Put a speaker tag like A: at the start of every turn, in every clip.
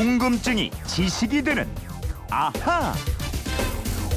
A: 궁금증이 지식이 되는 아하.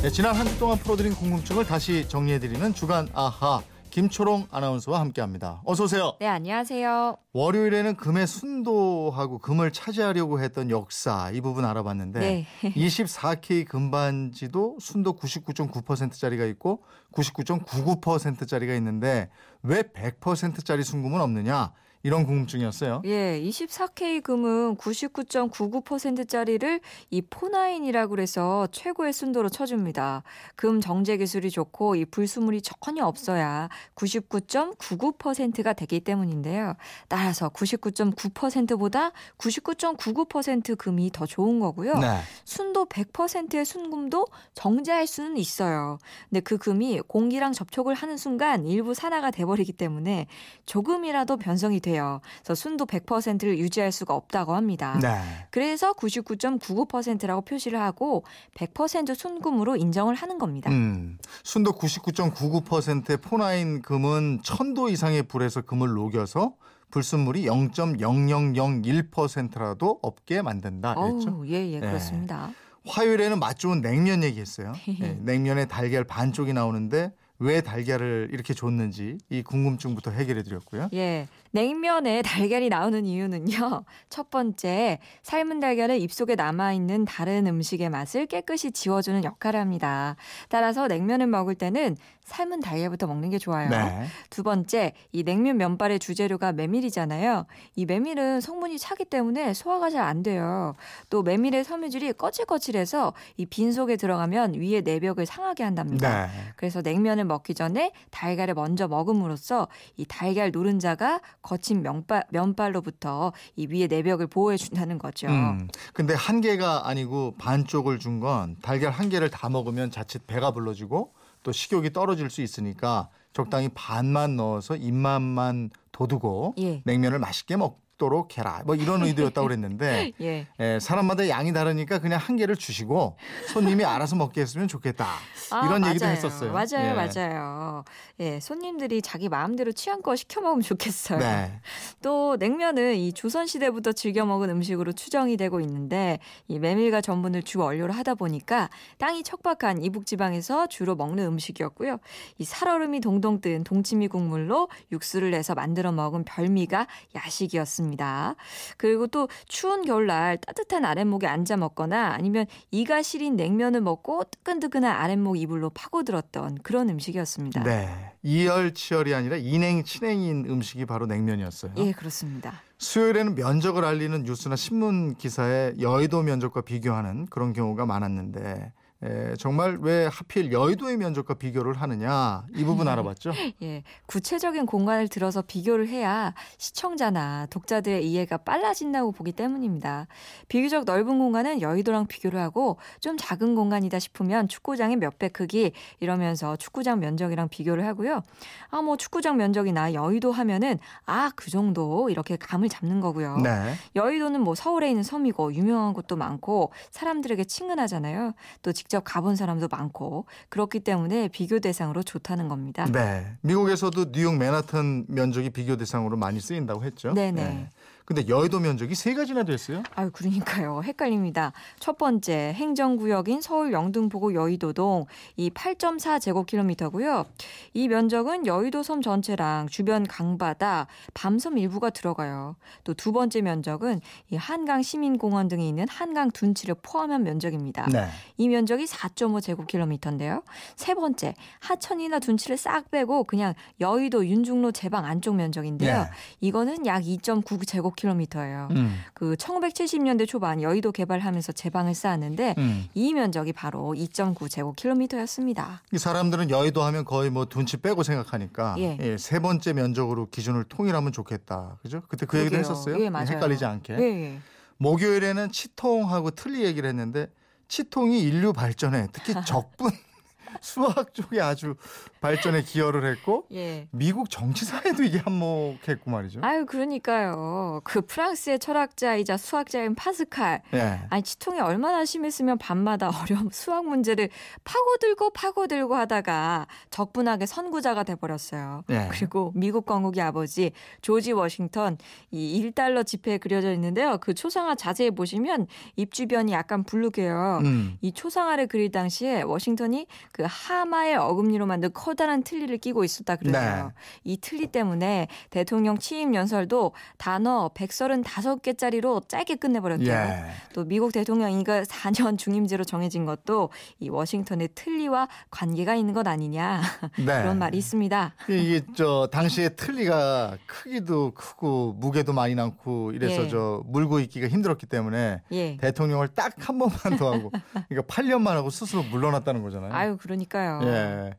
B: 네, 지난 한 주 동안 풀어드린 궁금증을 다시 정리해드리는 주간 아하 김초롱 아나운서와 함께합니다. 어서 오세요.
C: 네, 안녕하세요.
B: 월요일에는 금의 순도하고 금을 차지하려고 했던 역사 이 부분 알아봤는데
C: 네.
B: 24K 금반지도 순도 99.9%짜리가 있고 99.99%짜리가 있는데 왜 100%짜리 순금은 없느냐 이런 궁금증이었어요.
C: 예, 24K 금은 99.99%짜리를 이 포나인이라고 그래서 최고의 순도로 쳐줍니다. 금 정제 기술이 좋고 이 불순물이 전혀 없어야 99.99%가 되기 때문인데요. 따라서 99.9%보다 99.99% 금이 더 좋은 거고요.
B: 네.
C: 순도 100%의 순금도 정제할 수는 있어요. 근데 그 금이 공기랑 접촉을 하는 순간 일부 산화가 돼버리기 때문에 조금이라도 변성이 돼요. 그래서 순도 100%를 유지할 수가 없다고 합니다.
B: 네.
C: 그래서 99.99%라고 표시를 하고 100% 순금으로 인정을 하는 겁니다.
B: 음, 순도 99.99%의 포나인 금은 1000도 이상의 불에서 금을 녹여서 불순물이 0.0001%라도 없게 만든다. 그랬죠?
C: 어우, 예, 예,
B: 네.
C: 그렇습니다.
B: 화요일에는 맛 좋은 냉면 얘기했어요. 예, 냉면에 달걀 반쪽이 나오는데 왜 달걀을 이렇게 줬는지 이 궁금증부터 해결해 드렸고요.
C: 예. 냉면에 달걀이 나오는 이유는요. 첫 번째, 삶은 달걀은 입속에 남아있는 다른 음식의 맛을 깨끗이 지워주는 역할을 합니다. 따라서 냉면을 먹을 때는 삶은 달걀부터 먹는 게 좋아요.
B: 네.
C: 두 번째, 이 냉면 면발의 주재료가 메밀이잖아요. 이 메밀은 성분이 차기 때문에 소화가 잘 안 돼요. 또 메밀의 섬유질이 거칠거칠해서 이 빈속에 들어가면 위에 내벽을 상하게 한답니다.
B: 네.
C: 그래서 냉면을 먹기 전에 달걀을 먼저 먹음으로써 이 달걀 노른자가 거친 면발, 면발로부터 이 위에 내벽을 보호해 준다는 거죠.
B: 음. 근데 한 개가 아니고 반쪽을 준 건 달걀 한 개를 다 먹으면 자칫 배가 불러지고 또 식욕이 떨어질 수 있으니까 적당히 반만 넣어서 입맛만 돋우고
C: 예.
B: 냉면을 맛있게 먹 도록 해라. 뭐 이런 의도였다고 그랬는데
C: 예.
B: 예, 사람마다 양이 다르니까 그냥 한 개를 주시고 손님이 알아서 먹게 했으면 좋겠다.
C: 아,
B: 이런 얘기도
C: 맞아요.
B: 했었어요.
C: 맞아요,
B: 예.
C: 맞아요. 예, 손님들이 자기 마음대로 취향껏 시켜 먹으면 좋겠어요.
B: 네.
C: 또 냉면은 이 조선 시대부터 즐겨 먹은 음식으로 추정이 되고 있는데 이 메밀과 전분을 주 원료로 하다 보니까 땅이 척박한 이북 지방에서 주로 먹는 음식이었고요. 이 살얼음이 동동 뜬 동치미 국물로 육수를 내서 만들어 먹은 별미가 야식이었습니다. 그리고 또 추운 겨울날 따뜻한 아랫목에 앉아 먹거나 아니면 이가 시린 냉면을 먹고 뜨끈뜨끈한 아랫목 이불로 파고들었던 그런 음식이었습니다.
B: 네. 이열치열이 아니라 인행치냉인 음식이 바로 냉면이었어요.
C: 예, 그렇습니다.
B: 수요일에는 면적을 알리는 뉴스나 신문 기사에 여의도 면적과 비교하는 그런 경우가 많았는데 에, 정말 왜 하필 여의도의 면적과 비교를 하느냐 이 부분 알아봤죠?
C: 예, 구체적인 공간을 들어서 비교를 해야 시청자나 독자들의 이해가 빨라진다고 보기 때문입니다. 비교적 넓은 공간은 여의도랑 비교를 하고 좀 작은 공간이다 싶으면 축구장의 몇 배 크기 이러면서 축구장 면적이랑 비교를 하고요. 아, 뭐 축구장 면적이나 여의도 하면은 아, 그 정도 이렇게 감을 잡는 거고요.
B: 네.
C: 여의도는 뭐 서울에 있는 섬이고 유명한 곳도 많고 사람들에게 친근하잖아요. 또 직접 가본 사람도 많고 그렇기 때문에 비교 대상으로 좋다는 겁니다.
B: 네. 미국에서도 뉴욕 맨하탄 면적이 비교 대상으로 많이 쓰인다고 했죠.
C: 네네.
B: 근데 여의도 면적이 세 가지나 됐어요?
C: 아유, 그러니까요. 헷갈립니다. 첫 번째, 행정구역인 서울 영등포구 여의도동 이 8.4 제곱킬로미터고요. 이 면적은 여의도 섬 전체랑 주변 강바다, 밤섬 일부가 들어가요. 또 두 번째 면적은 이 한강 시민공원 등이 있는 한강 둔치를 포함한 면적입니다.
B: 네.
C: 이 면적이 4.5 제곱킬로미터인데요. 세 번째, 하천이나 둔치를 싹 빼고 그냥 여의도 윤중로 제방 안쪽 면적인데요.
B: 예.
C: 이거는 약 2.9 제곱 킬로미터예요.
B: 음.
C: 그 1970년대 초반 여의도 개발하면서 제방을 쌓았는데
B: 음.
C: 이 면적이 바로 2.9 제곱킬로미터였습니다.
B: 이 사람들은 여의도 하면 거의 뭐 둔치 빼고 생각하니까
C: 예.
B: 예, 세 번째 면적으로 기준을 통일하면 좋겠다. 그죠? 그때 그 얘기도
C: 그러게요.
B: 했었어요.
C: 예, 맞아요.
B: 헷갈리지 않게.
C: 예, 예.
B: 목요일에는 치통하고 틀리 얘기를 했는데 치통이 인류 발전에 특히 적분 수학 쪽에 아주 발전에 기여를 했고
C: 예.
B: 미국 정치사에도 이게 한몫했고 말이죠.
C: 아유, 그러니까요. 그 프랑스의 철학자이자 수학자인 파스칼.
B: 예.
C: 아니, 치통이 얼마나 심했으면 밤마다 어려운 수학 문제를 파고들고 파고들고 하다가 적분하게 선구자가 돼버렸어요.
B: 예.
C: 그리고 미국 건국의 아버지 조지 워싱턴 이 1달러 지폐에 그려져 있는데요. 그 초상화 자세히 보시면 입 주변이 약간 불룩해요.
B: 음.
C: 이 초상화를 그릴 당시에 워싱턴이 그 하마의 어금니로 만든 커다란 틀니를 끼고 있었다 그래요.
B: 네.
C: 이 틀니 때문에 대통령 취임 연설도 단어 135개짜리로 짧게 끝내버렸대요.
B: 예.
C: 또 미국 대통령이가 4년 중임제로 정해진 것도 이 워싱턴의 틀니와 관계가 있는 것 아니냐
B: 네.
C: 그런 말이 있습니다.
B: 이게 저 당시에 틀니가 크기도 크고 무게도 많이 남고 이래서
C: 예.
B: 저 물고 있기가 힘들었기 때문에
C: 예.
B: 대통령을 딱 한 번만 더 하고 그러니까 8년만 하고 스스로 물러났다는 거잖아요.
C: 아유 그러니까요.
B: 예.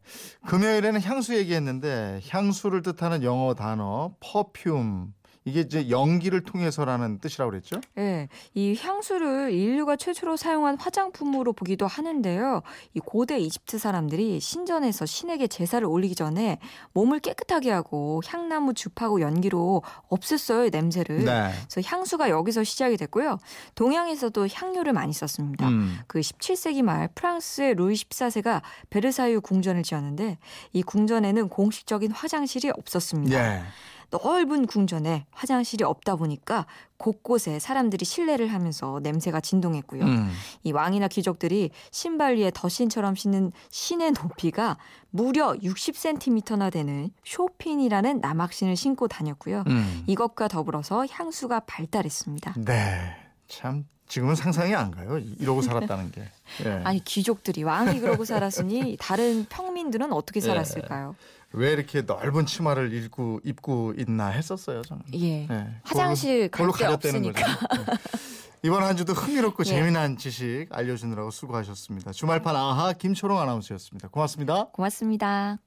B: 금요일에는 향수 얘기했는데 향수를 뜻하는 영어 단어 퍼퓸 이게 이제 연기를 통해서라는 뜻이라고 그랬죠?
C: 예, 이 향수를 인류가 최초로 사용한 화장품으로 보기도 하는데요. 이 고대 이집트 사람들이 신전에서 신에게 제사를 올리기 전에 몸을 깨끗하게 하고 향나무 즙하고 연기로 없앴어요, 이 냄새를.
B: 네.
C: 그래서 향수가 여기서 시작이 됐고요. 동양에서도 향료를 많이 썼습니다.
B: 음.
C: 그 17세기 말 프랑스의 루이 14세가 베르사유 궁전을 지었는데 이 궁전에는 공식적인 화장실이 없었습니다.
B: 예.
C: 넓은 궁전에 화장실이 없다 보니까 곳곳에 사람들이 실례를 하면서 냄새가 진동했고요.
B: 음.
C: 이 왕이나 귀족들이 신발 위에 덧신처럼 신는 신의 높이가 무려 60cm나 되는 쇼핀이라는 남학신을 신고 다녔고요.
B: 음.
C: 이것과 더불어서 향수가 발달했습니다.
B: 네. 참 지금은 상상이 안 가요. 이러고 살았다는 게. 예.
C: 아니 귀족들이 왕이 그러고 살았으니 다른 평민들은 어떻게
B: 예.
C: 살았을까요?
B: 왜 이렇게 넓은 치마를 입고 입고 있나 했었어요, 저는.
C: 예.
B: 예.
C: 화장실
B: 그걸로
C: 갈데
B: 가렸다는. 거죠. 예. 이번 한 주도 흥미롭고
C: 예.
B: 재미난 지식 알려주느라고 수고하셨습니다. 주말판 아하 김초롱 아나운서였습니다. 고맙습니다.
C: 고맙습니다.